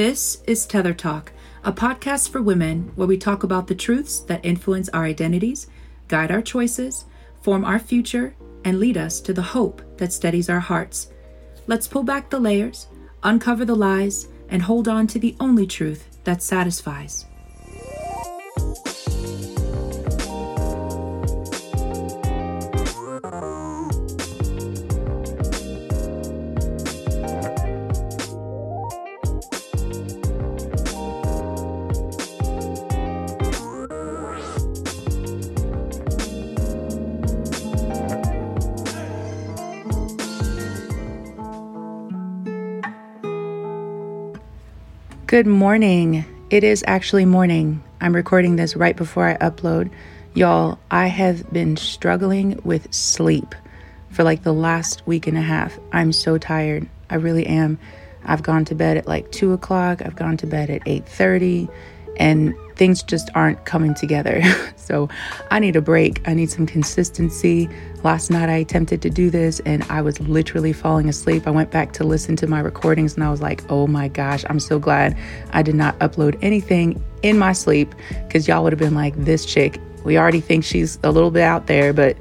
This is Tether Talk, a podcast for women where we talk about the truths that influence our identities, guide our choices, form our future, and lead us to the hope that steadies our hearts. Let's pull back the layers, uncover the lies, and hold on to the only truth that satisfies. Good morning. It is actually morning. I'm recording this right before I upload. Y'all, I have been struggling with sleep for like the last week and a half. I'm so tired. I really am. I've gone to bed at like two o'clock. I've gone to bed at 8:30 and things just aren't coming together. so I need a break. I need some consistency. Last night I attempted to do this and I was literally falling asleep. I went back to listen to my recordings and I was like, oh my gosh, I'm so glad I did not upload anything in my sleep because y'all would have been like, this chick, we already think she's a little bit out there, but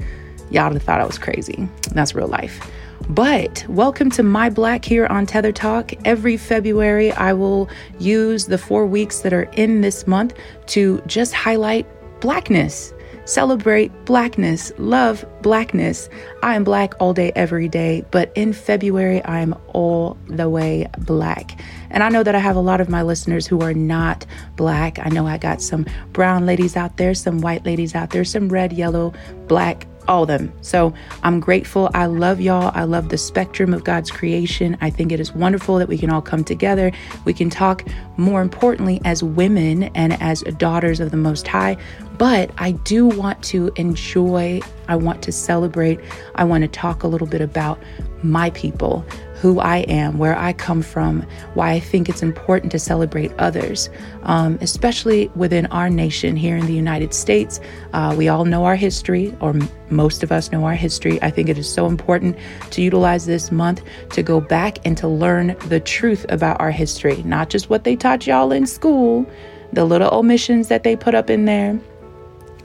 y'all would have thought I was crazy. That's real life. But welcome to My Black here on Tether Talk. Every February, I will use the four weeks that are in this month to just highlight blackness, celebrate blackness, love blackness. I am black all day, every day, but in February, I am all the way black. And I know that I have a lot of my listeners who are not black. I know I got some brown ladies out there, some white ladies out there, some red, yellow, black all of them. So I'm grateful. I love y'all. I love the spectrum of God's creation. I think it is wonderful that we can all come together. We can talk more importantly as women and as daughters of the Most High. But I do want to enjoy, I want to celebrate, I want to talk a little bit about my people, who I am, where I come from, why I think it's important to celebrate others, um, especially within our nation here in the United States. Uh, we all know our history, or most of us know our history. I think it is so important to utilize this month to go back and to learn the truth about our history, not just what they taught y'all in school, the little omissions that they put up in there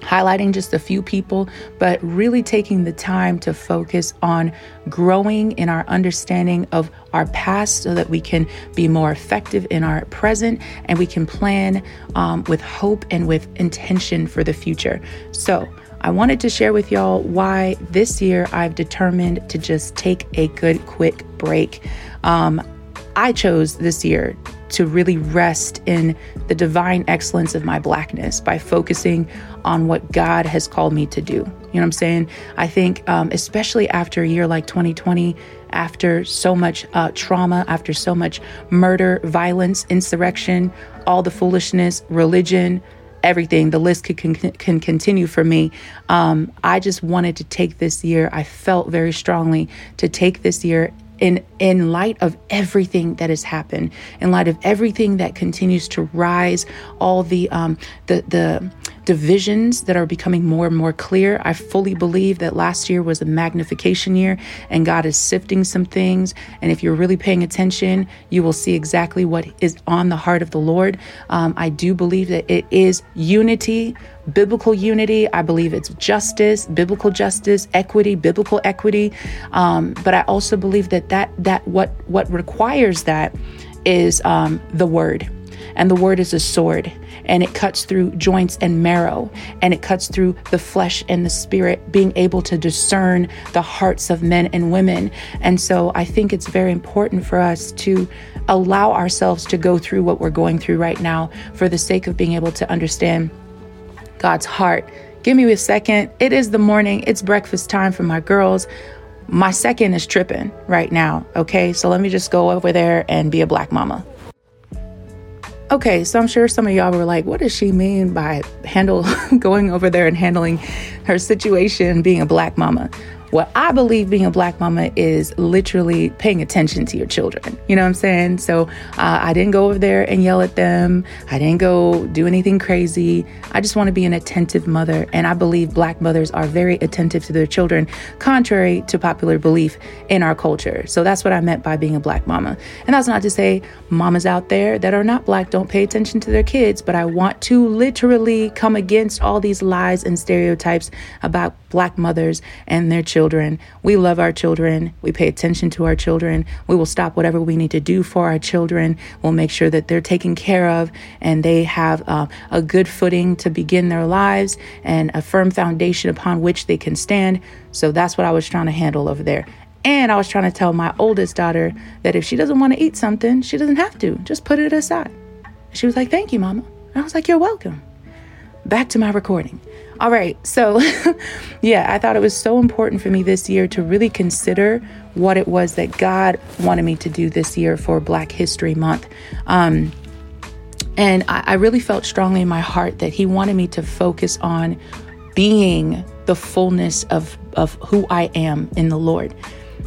highlighting just a few people, but really taking the time to focus on growing in our understanding of our past so that we can be more effective in our present and we can plan um, with hope and with intention for the future. So, I wanted to share with y'all why this year I've determined to just take a good, quick break. Um, I chose this year to really rest in the divine excellence of my blackness by focusing on what God has called me to do. You know what I'm saying? I think, um, especially after a year like 2020, after so much uh, trauma, after so much murder, violence, insurrection, all the foolishness, religion, everything. The list could, can, can continue for me. Um, I just wanted to take this year. I felt very strongly to take this year in in light of everything that has happened, in light of everything that continues to rise, all the um, the the divisions that are becoming more and more clear. I fully believe that last year was a magnification year and God is sifting some things. And if you're really paying attention, you will see exactly what is on the heart of the Lord. Um, I do believe that it is unity biblical unity. I believe it's justice, biblical justice, equity, biblical equity. Um, but I also believe that that that what what requires that is um, the word, and the word is a sword, and it cuts through joints and marrow, and it cuts through the flesh and the spirit, being able to discern the hearts of men and women. And so I think it's very important for us to allow ourselves to go through what we're going through right now for the sake of being able to understand God's heart. Give me a second. It is the morning. It's breakfast time for my girls. My second is tripping right now. Okay, so let me just go over there and be a black mama. Okay, so I'm sure some of y'all were like, what does she mean by handle going over there and handling her situation being a black mama? What I believe being a black mama is literally paying attention to your children. You know what I'm saying? So uh, I didn't go over there and yell at them. I didn't go do anything crazy. I just want to be an attentive mother. And I believe black mothers are very attentive to their children, contrary to popular belief in our culture. So that's what I meant by being a black mama. And that's not to say mamas out there that are not black don't pay attention to their kids, but I want to literally come against all these lies and stereotypes about black mothers and their children. We love our children. We pay attention to our children. We will stop whatever we need to do for our children. We'll make sure that they're taken care of and they have uh, a good footing to begin their lives and a firm foundation upon which they can stand. So that's what I was trying to handle over there. And I was trying to tell my oldest daughter that if she doesn't want to eat something, she doesn't have to. Just put it aside. She was like, Thank you, Mama. And I was like, You're welcome. Back to my recording. All right. So, yeah, I thought it was so important for me this year to really consider what it was that God wanted me to do this year for Black History Month. Um, and I, I really felt strongly in my heart that He wanted me to focus on being the fullness of, of who I am in the Lord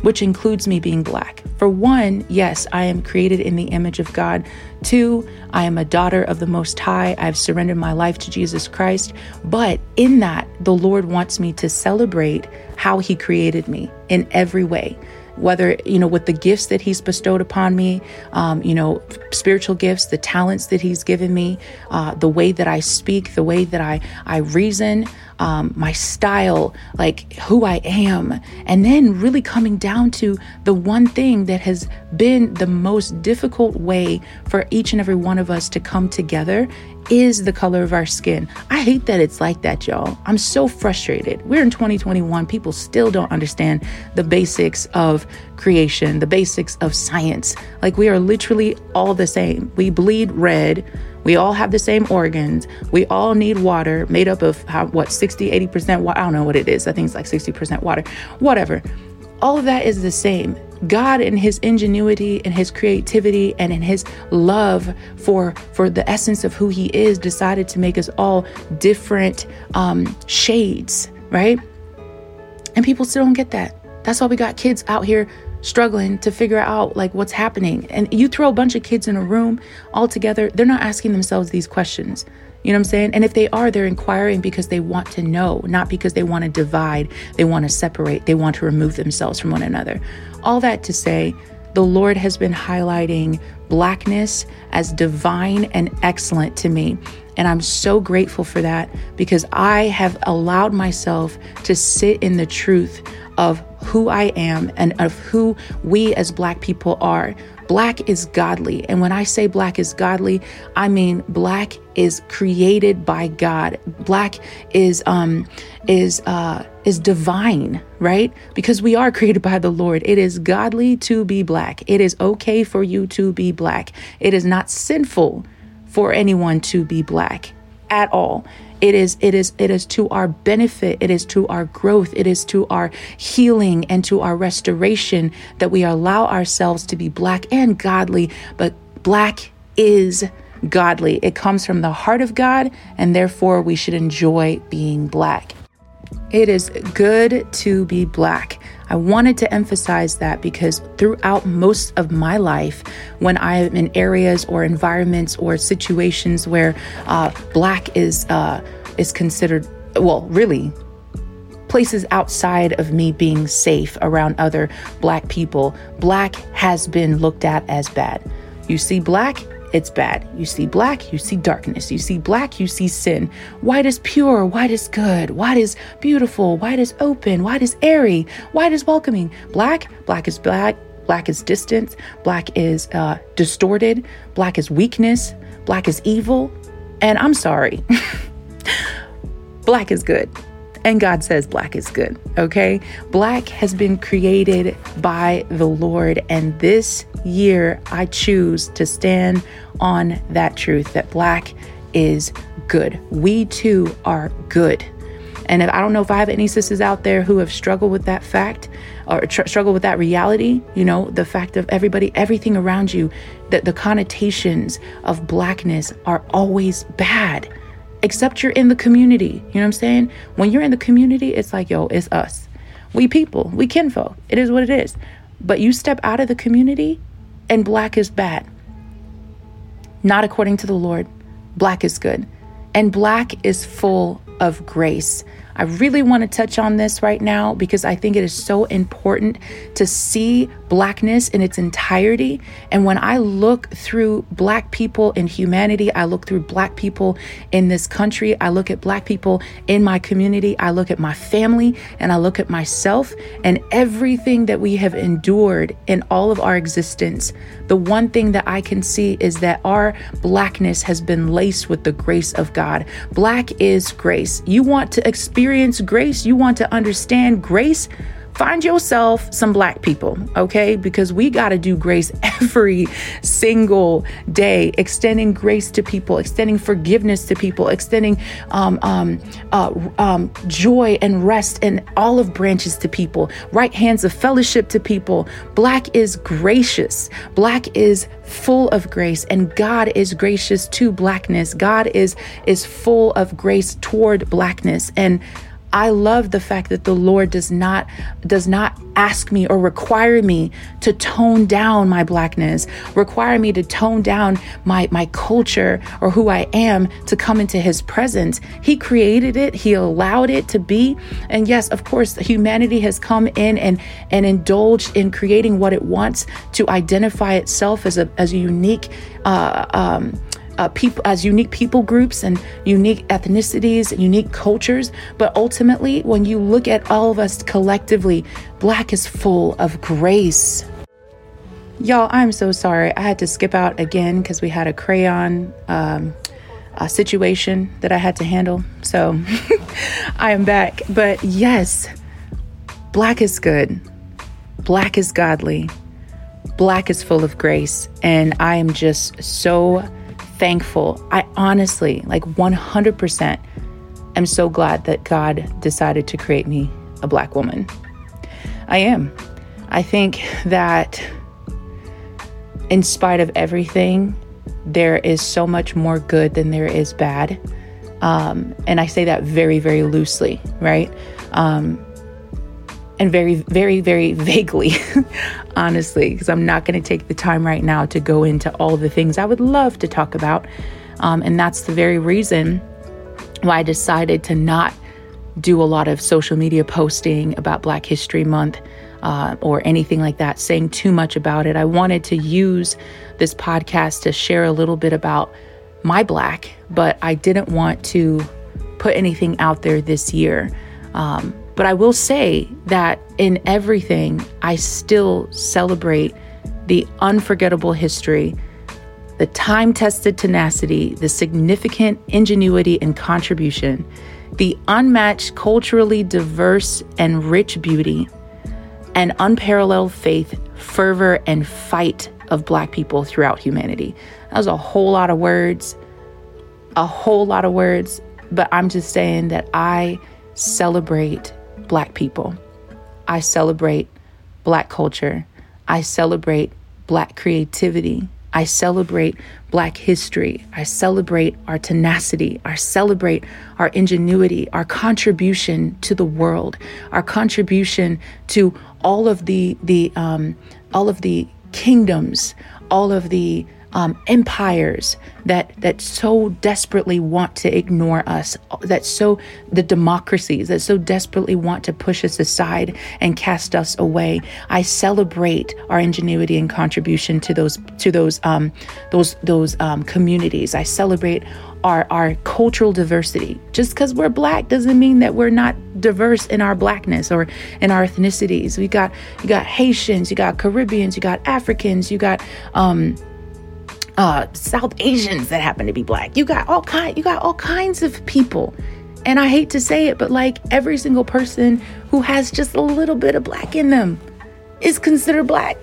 which includes me being black. For one, yes, I am created in the image of God. Two, I am a daughter of the Most High. I've surrendered my life to Jesus Christ. But in that, the Lord wants me to celebrate how He created me in every way whether you know with the gifts that he's bestowed upon me um, you know spiritual gifts the talents that he's given me uh, the way that i speak the way that i i reason um, my style, like who I am, and then really coming down to the one thing that has been the most difficult way for each and every one of us to come together is the color of our skin. I hate that it's like that, y'all. I'm so frustrated. We're in 2021. People still don't understand the basics of creation, the basics of science. Like we are literally all the same. We bleed red. We all have the same organs. We all need water made up of how, what, 60, 80% water. I don't know what it is. I think it's like 60% water. Whatever. All of that is the same. God in his ingenuity and his creativity and in his love for for the essence of who he is decided to make us all different um, shades, right? And people still don't get that. That's why we got kids out here struggling to figure out like what's happening. And you throw a bunch of kids in a room all together, they're not asking themselves these questions. You know what I'm saying? And if they are, they're inquiring because they want to know, not because they want to divide, they want to separate, they want to remove themselves from one another. All that to say, the Lord has been highlighting blackness as divine and excellent to me. And I'm so grateful for that because I have allowed myself to sit in the truth of who I am and of who we as Black people are. Black is godly. And when I say black is godly, I mean black is created by God. Black is um is uh is divine, right? Because we are created by the Lord. It is godly to be black. It is okay for you to be black. It is not sinful for anyone to be black at all. It is it is it is to our benefit, it is to our growth, it is to our healing and to our restoration that we allow ourselves to be black and godly, but black is godly. It comes from the heart of God and therefore we should enjoy being black. It is good to be black. I wanted to emphasize that because throughout most of my life, when I am in areas or environments or situations where uh, black is uh, is considered, well, really, places outside of me being safe around other black people, black has been looked at as bad. You see black, it's bad. You see black, you see darkness. You see black, you see sin. White is pure, white is good, white is beautiful, white is open, white is airy, white is welcoming. Black, black is black, black is distance, black is uh, distorted, black is weakness, black is evil. And I'm sorry, black is good. And God says black is good, okay? Black has been created by the Lord. And this year, I choose to stand on that truth that black is good. We too are good. And if, I don't know if I have any sisters out there who have struggled with that fact or tr- with that reality, you know, the fact of everybody, everything around you, that the connotations of blackness are always bad except you're in the community. You know what I'm saying? When you're in the community, it's like, yo, it's us. We people, we kinfolk. It is what it is. But you step out of the community and black is bad. Not according to the Lord. Black is good. And black is full of grace. I really want to touch on this right now because I think it is so important to see blackness in its entirety. And when I look through black people in humanity, I look through black people in this country, I look at black people in my community, I look at my family, and I look at myself and everything that we have endured in all of our existence. The one thing that I can see is that our blackness has been laced with the grace of God. Black is grace. You want to experience grace, you want to understand grace find yourself some black people, okay? Because we got to do grace every single day, extending grace to people, extending forgiveness to people, extending um, um, uh, um, joy and rest and olive branches to people, right hands of fellowship to people. Black is gracious, black is full of grace and God is gracious to blackness. God is is full of grace toward blackness and I love the fact that the Lord does not does not ask me or require me to tone down my blackness, require me to tone down my my culture or who I am to come into his presence. He created it, he allowed it to be. And yes, of course, humanity has come in and and indulged in creating what it wants to identify itself as a as a unique uh, um, uh, people as unique people groups and unique ethnicities and unique cultures. But ultimately when you look at all of us collectively black is full of grace. Y'all i'm so sorry. I had to skip out again because we had a crayon um, a situation that i had to handle. So i am back. But yes black is good. Black is godly. Black is full of grace. And i am just so thankful. I honestly, like 100%, am so glad that God decided to create me a black woman. I am. I think that in spite of everything, there is so much more good than there is bad. Um, and I say that very, very loosely, right? Um, and very, very, very vaguely, honestly, because I'm not going to take the time right now to go into all the things I would love to talk about. Um, and that's the very reason why I decided to not do a lot of social media posting about Black History Month uh, or anything like that, saying too much about it. I wanted to use this podcast to share a little bit about my Black, but I didn't want to put anything out there this year. Um, but I will say that in everything, I still celebrate the unforgettable history, the time tested tenacity, the significant ingenuity and contribution, the unmatched culturally diverse and rich beauty, and unparalleled faith, fervor, and fight of Black people throughout humanity. That was a whole lot of words, a whole lot of words, but I'm just saying that I celebrate Black people. I celebrate Black culture. I celebrate Black creativity. I celebrate Black history. I celebrate our tenacity. I celebrate our ingenuity, our contribution to the world, our contribution to all of the the um, all of the kingdoms, all of the um, empires that that so desperately want to ignore us, that so the democracies that so desperately want to push us aside and cast us away. I celebrate our ingenuity and contribution to those to those um, those those um, communities. I celebrate our our cultural diversity. Just because we're black doesn't mean that we're not diverse in our blackness or in our ethnicities. We got you got Haitians, you got Caribbeans, you got Africans, you got um, uh, South Asians that happen to be black. You got all kind, you got all kinds of people. And I hate to say it, but like every single person who has just a little bit of black in them is considered black.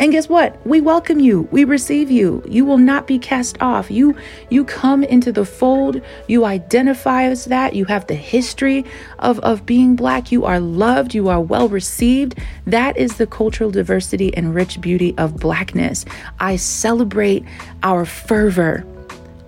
And guess what? We welcome you. We receive you. You will not be cast off. You you come into the fold. You identify as that. You have the history of, of being black. You are loved. You are well received. That is the cultural diversity and rich beauty of blackness. I celebrate our fervor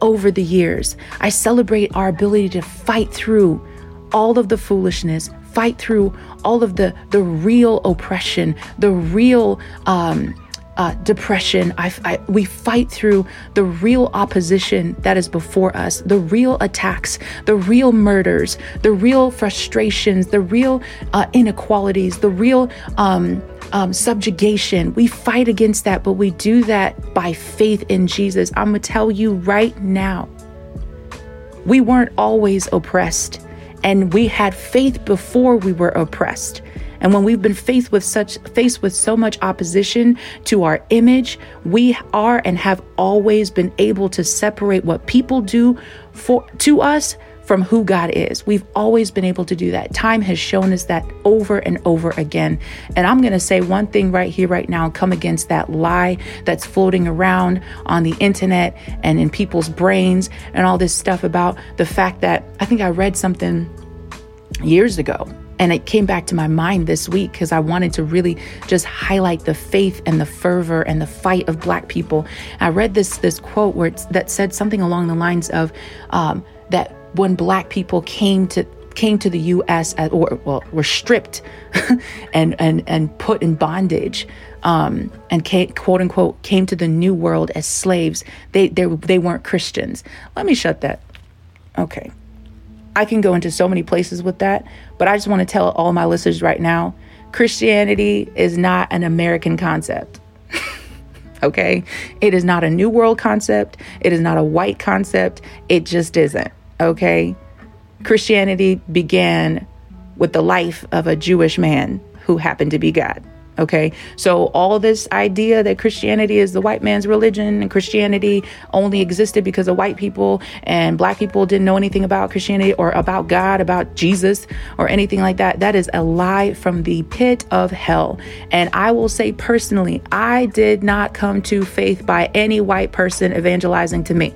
over the years. I celebrate our ability to fight through all of the foolishness, fight through all of the the real oppression, the real um, uh, depression. I, I, we fight through the real opposition that is before us, the real attacks, the real murders, the real frustrations, the real uh, inequalities, the real um, um, subjugation. We fight against that, but we do that by faith in Jesus. I'm going to tell you right now, we weren't always oppressed, and we had faith before we were oppressed. And when we've been faced with such faced with so much opposition to our image, we are and have always been able to separate what people do for to us from who God is. We've always been able to do that. Time has shown us that over and over again. And I'm going to say one thing right here, right now, come against that lie that's floating around on the internet and in people's brains and all this stuff about the fact that I think I read something years ago and it came back to my mind this week because I wanted to really just highlight the faith and the fervor and the fight of Black people. I read this this quote where that said something along the lines of um, that when black people came to came to the U.S. At, or well were stripped and and and put in bondage um, and came, quote unquote came to the new world as slaves. They they they weren't Christians. Let me shut that. Okay, I can go into so many places with that, but I just want to tell all my listeners right now: Christianity is not an American concept. okay, it is not a new world concept. It is not a white concept. It just isn't. Okay. Christianity began with the life of a Jewish man who happened to be God. Okay. So, all this idea that Christianity is the white man's religion and Christianity only existed because of white people and black people didn't know anything about Christianity or about God, about Jesus, or anything like that, that is a lie from the pit of hell. And I will say personally, I did not come to faith by any white person evangelizing to me.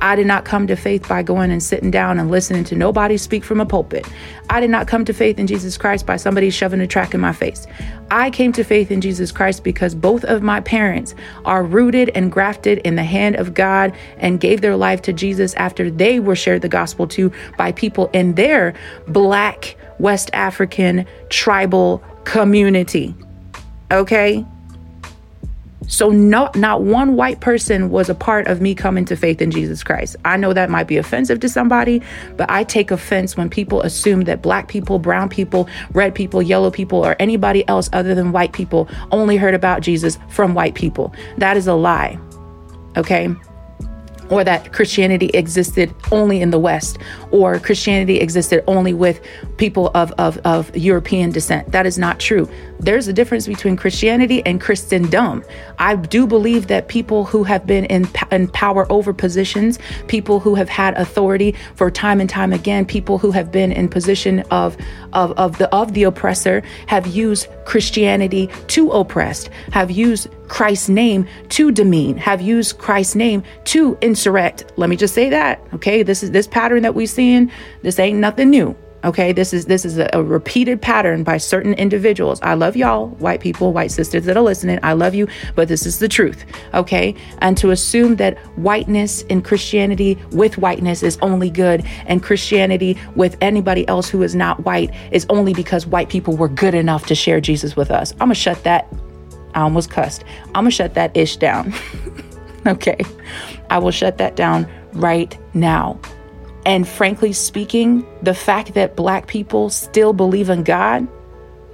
I did not come to faith by going and sitting down and listening to nobody speak from a pulpit. I did not come to faith in Jesus Christ by somebody shoving a track in my face. I came to faith in Jesus Christ because both of my parents are rooted and grafted in the hand of God and gave their life to Jesus after they were shared the gospel to by people in their black West African tribal community. Okay? So not not one white person was a part of me coming to faith in Jesus Christ. I know that might be offensive to somebody, but I take offense when people assume that black people, brown people, red people, yellow people or anybody else other than white people only heard about Jesus from white people. That is a lie. Okay? Or that Christianity existed only in the West, or Christianity existed only with people of, of, of European descent. That is not true. There's a difference between Christianity and Christendom. I do believe that people who have been in, in power over positions, people who have had authority for time and time again, people who have been in position of, of, of, the, of the oppressor, have used Christianity to oppress, have used Christ's name to demean, have used Christ's name to insurrect. Let me just say that. Okay. This is this pattern that we seeing. This ain't nothing new. Okay, this is this is a, a, repeated pattern by certain individuals. I love y'all, white people, white sisters that are listening. I love you, but this is the truth. Okay, and to assume that whiteness in Christianity with whiteness is only good, and Christianity with anybody else who is not white is only because white people were good enough to share Jesus with us. I'm gonna shut that I almost cussed. I'm to shut that ish down. okay. I will shut that down right now. And frankly speaking, the fact that black people still believe in God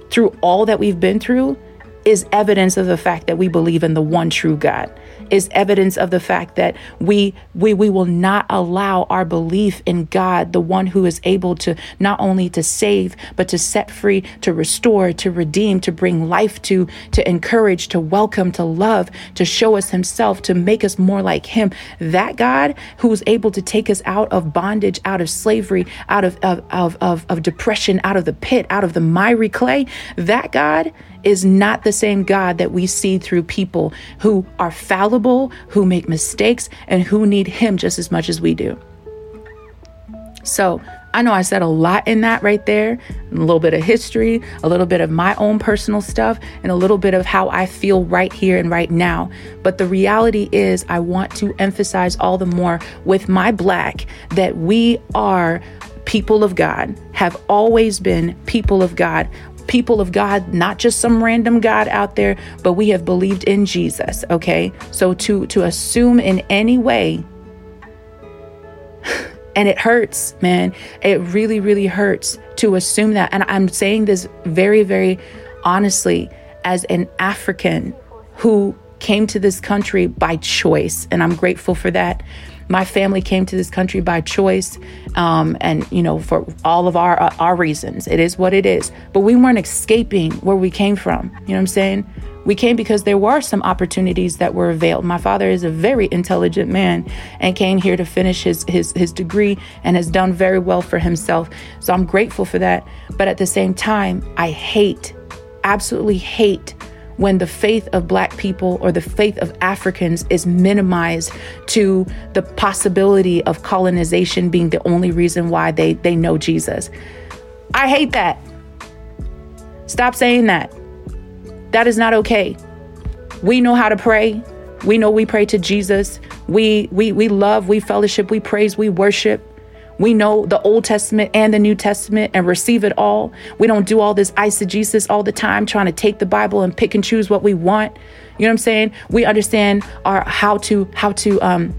through all that we've been through is evidence of the fact that we believe in the one true God is evidence of the fact that we we we will not allow our belief in God, the one who is able to not only to save, but to set free, to restore, to redeem, to bring life to, to encourage, to welcome, to love, to show us himself, to make us more like him. That God who is able to take us out of bondage, out of slavery, out of of of, of, of depression, out of the pit, out of the miry clay, that God is not the same God that we see through people who are fallible, who make mistakes, and who need Him just as much as we do. So, I know I said a lot in that right there, a little bit of history, a little bit of my own personal stuff, and a little bit of how I feel right here and right now. But the reality is, I want to emphasize all the more with my black that we are people of God, have always been people of God. People of God, not just some random God out there, but we have believed in Jesus, okay? So to to assume in any way and it hurts, man. It really really hurts to assume that. And I'm saying this very very honestly as an African who came to this country by choice, and I'm grateful for that. My family came to this country by choice, um, and you know, for all of our uh, our reasons. It is what it is. But we weren't escaping where we came from. You know what I'm saying? We came because there were some opportunities that were available. My father is a very intelligent man and came here to finish his, his, his degree and has done very well for himself. So I'm grateful for that. But at the same time, I hate, absolutely hate when the faith of black people or the faith of Africans is minimized to the possibility of colonization being the only reason why they, they know Jesus. I hate that. Stop saying that. That is not okay. We know how to pray. We know we pray to Jesus. We we we love, we fellowship, we praise, we worship. We know the Old Testament and the New Testament and receive it all. We don't do all this eisegesis all the time, trying to take the Bible and pick and choose what we want. You know what I'm saying? We understand our how to how to um,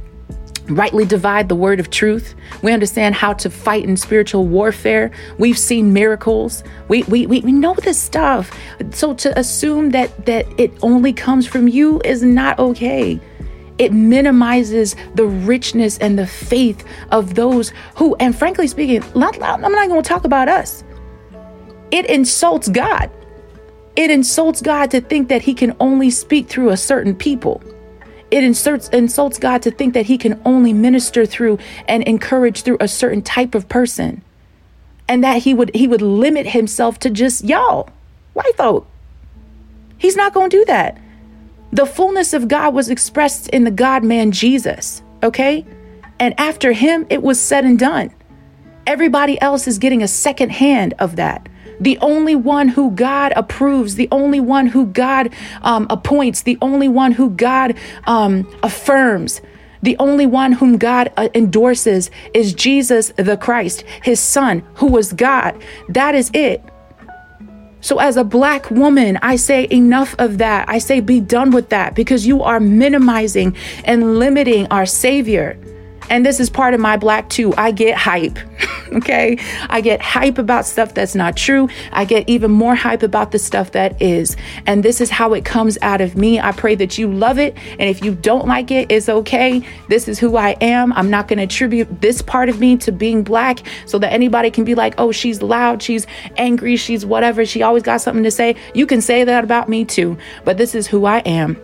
rightly divide the word of truth. We understand how to fight in spiritual warfare. We've seen miracles. We, we, we, we know this stuff. So to assume that that it only comes from you is not okay it minimizes the richness and the faith of those who, and frankly speaking, I'm not going to talk about us. It insults God. It insults God to think that He can only speak through a certain people. It inserts, insults God to think that He can only minister through and encourage through a certain type of person, and that He would He would limit Himself to just y'all, white folk. He's not going to do that. The fullness of God was expressed in the God man Jesus, okay? And after him, it was said and done. Everybody else is getting a second hand of that. The only one who God approves, the only one who God um, appoints, the only one who God um, affirms, the only one whom God uh, endorses is Jesus the Christ, his son, who was God. That is it. So, as a black woman, I say enough of that. I say be done with that because you are minimizing and limiting our Savior. And this is part of my black too. I get hype. okay. I get hype about stuff that's not true. I get even more hype about the stuff that is. And this is how it comes out of me. I pray that you love it. And if you don't like it, it's okay. This is who I am. I'm not going to attribute this part of me to being black so that anybody can be like, oh, she's loud, she's angry, she's whatever. She always got something to say. You can say that about me too. But this is who I am.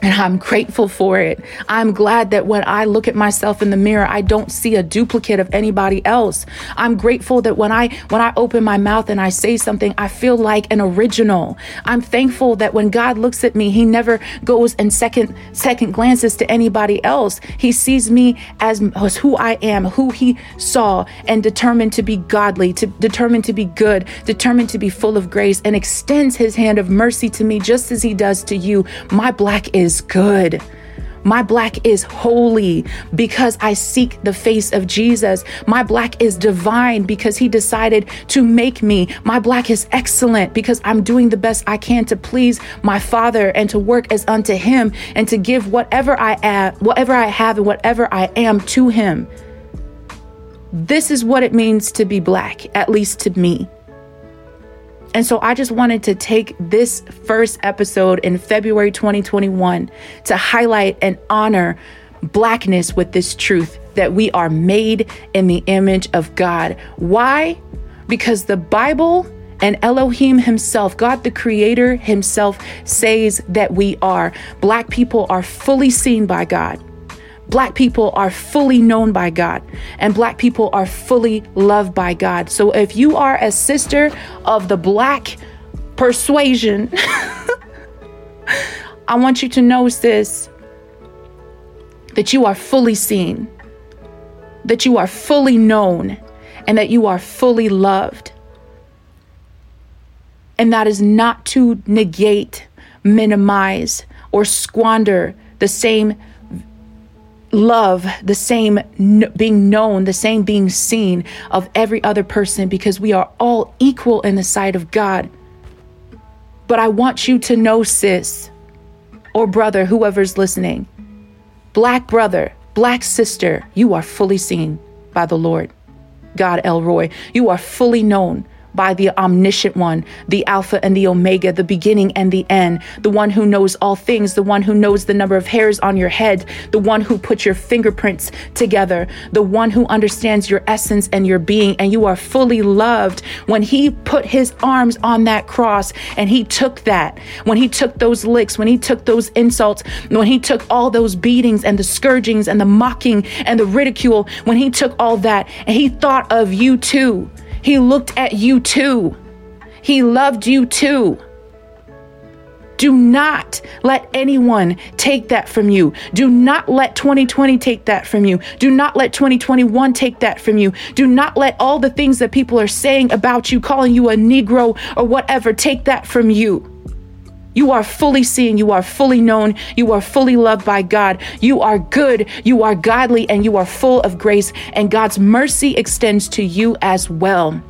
And I'm grateful for it. I'm glad that when I look at myself in the mirror, I don't see a duplicate of anybody else. I'm grateful that when I when I open my mouth and I say something, I feel like an original. I'm thankful that when God looks at me, he never goes and second second glances to anybody else. He sees me as, as who I am, who he saw and determined to be godly, to determined to be good, determined to be full of grace and extends his hand of mercy to me just as he does to you. My black is is good. My black is holy because I seek the face of Jesus. My black is divine because he decided to make me. My black is excellent because I'm doing the best I can to please my father and to work as unto him and to give whatever I am, whatever I have and whatever I am to him. This is what it means to be black, at least to me. And so I just wanted to take this first episode in February 2021 to highlight and honor blackness with this truth that we are made in the image of God. Why? Because the Bible and Elohim himself, God the creator himself, says that we are. Black people are fully seen by God. Black people are fully known by God, and Black people are fully loved by God. So if you are a sister of the Black persuasion, I want you to know sis, that you are fully seen, that you are fully known, and that you are fully loved. And that is not to negate, minimize, or squander the same love, the same being known, the same being seen of every other person because we are all equal in the sight of God. But I want you to know, sis or brother, whoever's listening, black brother, black sister, you are fully seen by the Lord, God El Roi, You are fully known by the omniscient one, the Alpha and the Omega, the beginning and the end, the one who knows all things, the one who knows the number of hairs on your head, the one who put your fingerprints together, the one who understands your essence and your being, and you are fully loved. When he put his arms on that cross and he took that, when he took those licks, when he took those insults, when he took all those beatings and the scourgings and the mocking and the ridicule, when he took all that and he thought of you too. He looked at you too. He loved you too. Do not let anyone take that from you. Do not let 2020 take that from you. Do not let 2021 take that from you. Do not let all the things that people are saying about you, calling you a Negro or whatever, take that from you. You are fully seen, you are fully known, you are fully loved by God. You are good, you are godly, and you are full of grace, and God's mercy extends to you as well.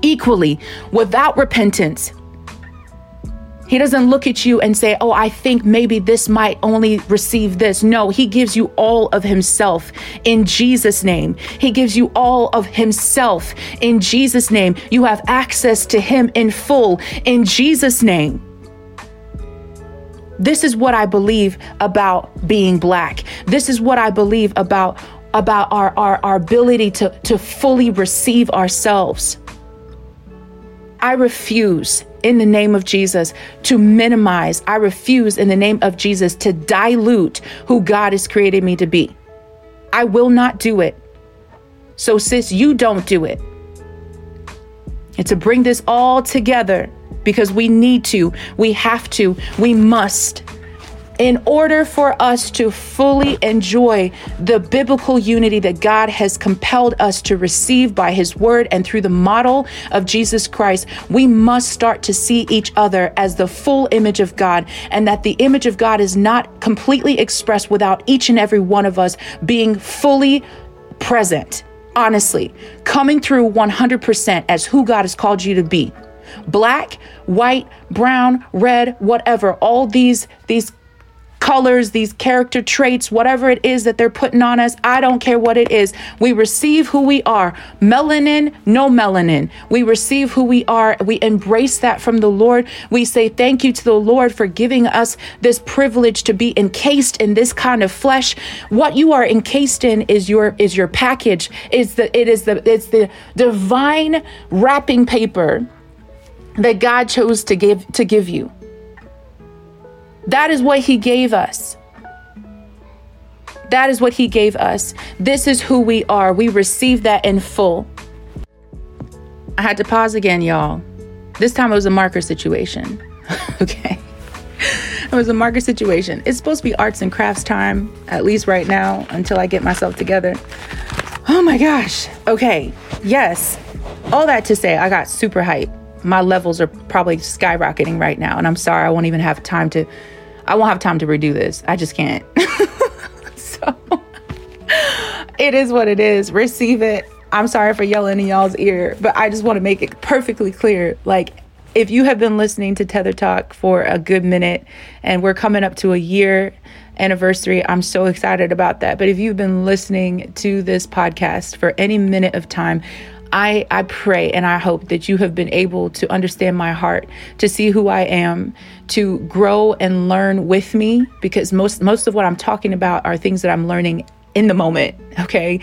Equally, without repentance. He doesn't look at you and say, Oh, I think maybe this might only receive this. No, He gives you all of Himself in Jesus' name. He gives you all of Himself in Jesus' name. You have access to Him in full in Jesus' name. This is what I believe about being black. This is what I believe about about our, our, our ability to, to fully receive ourselves. I refuse in the name of Jesus to minimize. I refuse in the name of Jesus to dilute who God has created me to be. I will not do it. So, sis, you don't do it. And to bring this all together because we need to, we have to, we must. In order for us to fully enjoy the biblical unity that God has compelled us to receive by His Word and through the model of Jesus Christ, we must start to see each other as the full image of God, and that the image of God is not completely expressed without each and every one of us being fully present honestly, coming through 100% as who God has called you to be black, white, brown, red, whatever, all these these colors, these character traits, whatever it is that they're putting on us. I don't care what it is. We receive who we are. Melanin, no melanin. We receive who we are. We embrace that from the Lord. We say thank you to the Lord for giving us this privilege to be encased in this kind of flesh. What you are encased in is your is your package. Is the it is the it's the divine wrapping paper that God chose to give to give you. That is what he gave us. That is what he gave us. This is who we are. We receive that in full. I had to pause again, y'all. This time it was a marker situation. okay. It was a marker situation. It's supposed to be arts and crafts time, at least right now, until I get myself together. Oh my gosh. Okay. Yes. All that to say, I got super hyped my levels are probably skyrocketing right now. And I'm sorry, I won't even have time to, I won't have time to redo this. I just can't. so it is what it is. Receive it. I'm sorry for yelling in y'all's ear, but I just want to make it perfectly clear. Like, if you have been listening to Tether Talk for a good minute and we're coming up to a year anniversary, I'm so excited about that. But if you've been listening to this podcast for any minute of time, I, I pray and I hope that you have been able to understand my heart, to see who I am, to grow and learn with me, because most most of what I'm talking about are things that I'm learning in the moment. Okay.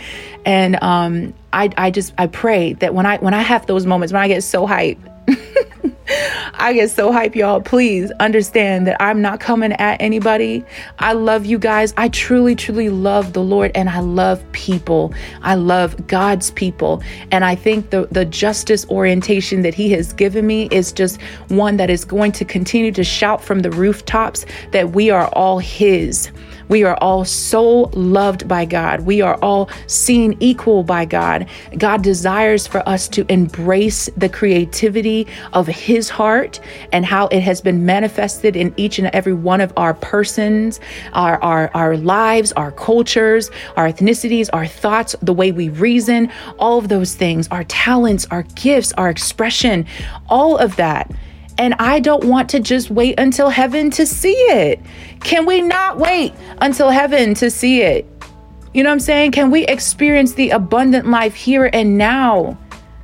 And um I I just I pray that when I when I have those moments when I get so hyped I get so hype, y'all. Please understand that I'm not coming at anybody. I love you guys. I truly, truly love the Lord and I love people. I love God's people. And I think the, the justice orientation that He has given me is just one that is going to continue to shout from the rooftops that we are all His. We are all so loved by God. We are all seen equal by God. God desires for us to embrace the creativity of His heart and how it has been manifested in each and every one of our persons, our, our, our lives, our cultures, our ethnicities, our thoughts, the way we reason, all of those things, our talents, our gifts, our expression, all of that. And I don't want to just wait until heaven to see it. Can we not wait until heaven to see it? You know what I'm saying? Can we experience the abundant life here and now?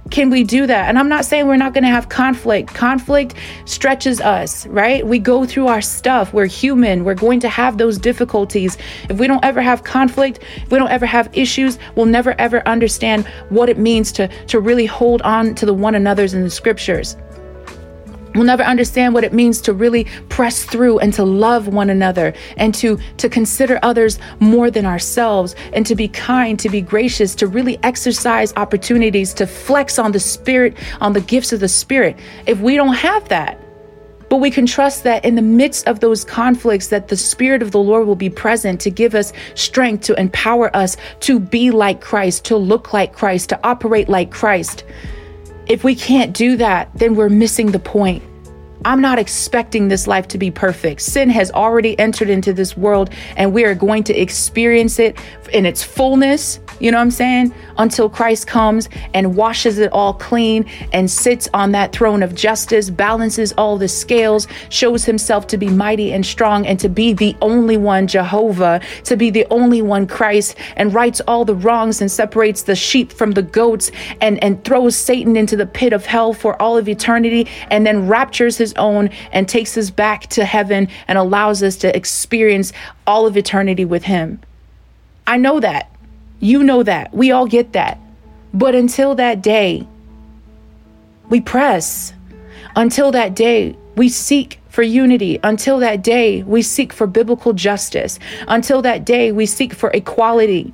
Can we do that? And I'm not saying we're not going to have conflict. Conflict stretches us, right? We go through our stuff. We're human. We're going to have those difficulties. If we don't ever have conflict, if we don't ever have issues, we'll never ever understand what it means to, to really hold on to the one another's in the scriptures. We'll never understand what it means to really press through and to love one another and to, to consider others more than ourselves and to be kind, to be gracious, to really exercise opportunities to flex on the spirit, on the gifts of the spirit. If we don't have that, but we can trust that in the midst of those conflicts that the spirit of the Lord will be present to give us strength to empower us to be like Christ, to look like Christ, to operate like Christ. If we can't do that, then we're missing the point. I'm not expecting this life to be perfect. Sin has already entered into this world, and we are going to experience it in its fullness you know what I'm saying? Until Christ comes and washes it all clean and sits on that throne of justice, balances all the scales, shows himself to be mighty and strong and to be the only one Jehovah, to be the only one Christ, and rights all the wrongs and separates the sheep from the goats and, and throws Satan into the pit of hell for all of eternity, and then raptures his own and takes us back to heaven and allows us to experience all of eternity with him. I know that. You know that. We all get that. But until that day, we press. Until that day, we seek for unity. Until that day, we seek for biblical justice. Until that day, we seek for equality.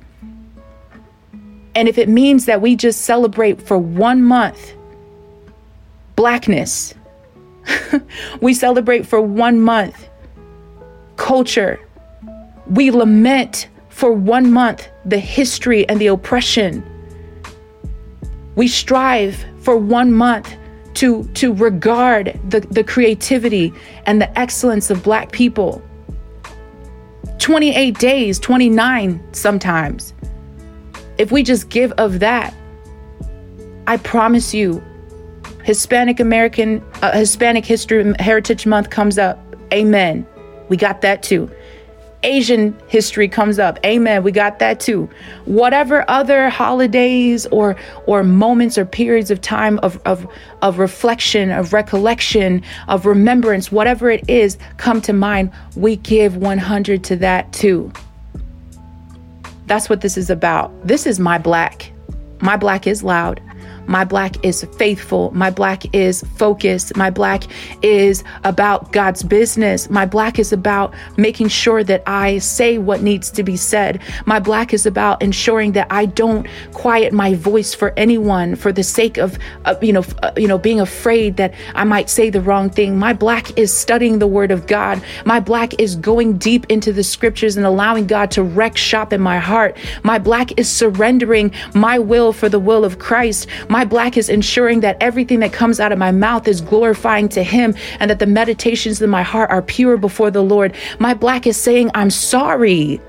And if it means that we just celebrate for one month blackness, we celebrate for one month culture, we lament for one month the history and the oppression. We strive for one month to, to regard the, the creativity and the excellence of Black people. 28 days, 29 sometimes. If we just give of that, I promise you, Hispanic American, uh, Hispanic History Heritage Month comes up. Amen. We got that too. Asian history comes up. Amen. We got that too. Whatever other holidays or or moments or periods of time of of of reflection, of recollection, of remembrance, whatever it is, come to mind, we give 100 to that too. That's what this is about. This is my black. My black is loud. My black is faithful. My black is focused. My black is about God's business. My black is about making sure that I say what needs to be said. My black is about ensuring that I don't quiet my voice for anyone for the sake of, uh, you know, uh, you know, being afraid that I might say the wrong thing. My black is studying the word of God. My black is going deep into the scriptures and allowing God to wreck shop in my heart. My black is surrendering my will for the will of Christ. My my black is ensuring that everything that comes out of my mouth is glorifying to Him and that the meditations in my heart are pure before the Lord. My black is saying, I'm sorry.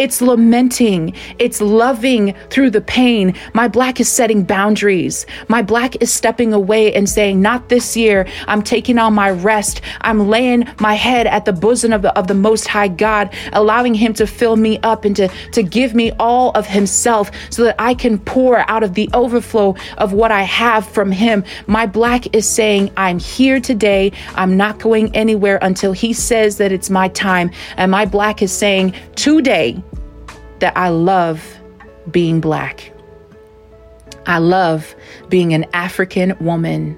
It's lamenting. It's loving through the pain. My black is setting boundaries. My black is stepping away and saying, Not this year. I'm taking on my rest. I'm laying my head at the bosom of the, of the Most High God, allowing Him to fill me up and to, to give me all of Himself so that I can pour out of the overflow of what I have from Him. My black is saying, I'm here today. I'm not going anywhere until He says that it's my time. And my black is saying, Today, that I love being black. I love being an African woman.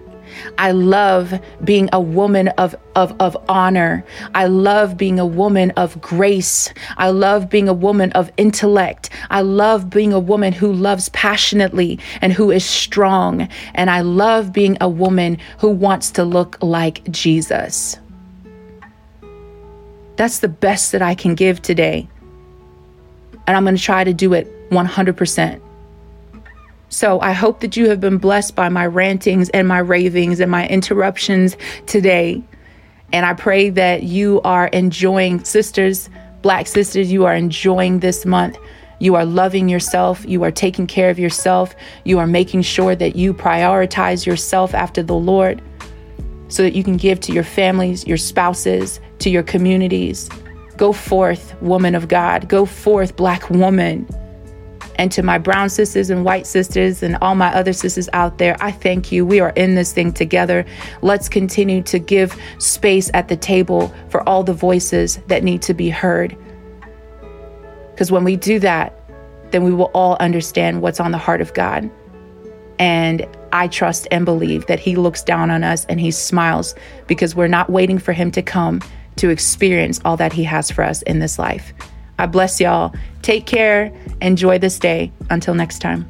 I love being a woman of, of, of honor. I love being a woman of grace. I love being a woman of intellect. I love being a woman who loves passionately and who is strong. And I love being a woman who wants to look like Jesus. That's the best that I can give today and I'm going to try to do it 100%. So I hope that you have been blessed by my rantings and my ravings and my interruptions today. And I pray that you are enjoying, sisters, black sisters, you are enjoying this month. You are loving yourself. You are taking care of yourself. You are making sure that you prioritize yourself after the Lord so that you can give to your families, your spouses, to your communities. Go forth, woman of God. Go forth, black woman. And to my brown sisters and white sisters and all my other sisters out there, I thank you. We are in this thing together. Let's continue to give space at the table for all the voices that need to be heard. Because when we do that, then we will all understand what's on the heart of God. And I trust and believe that He looks down on us and He smiles because we're not waiting for Him to come to experience all that He has for us in this life. I bless y'all. Take care. Enjoy this day. Until next time.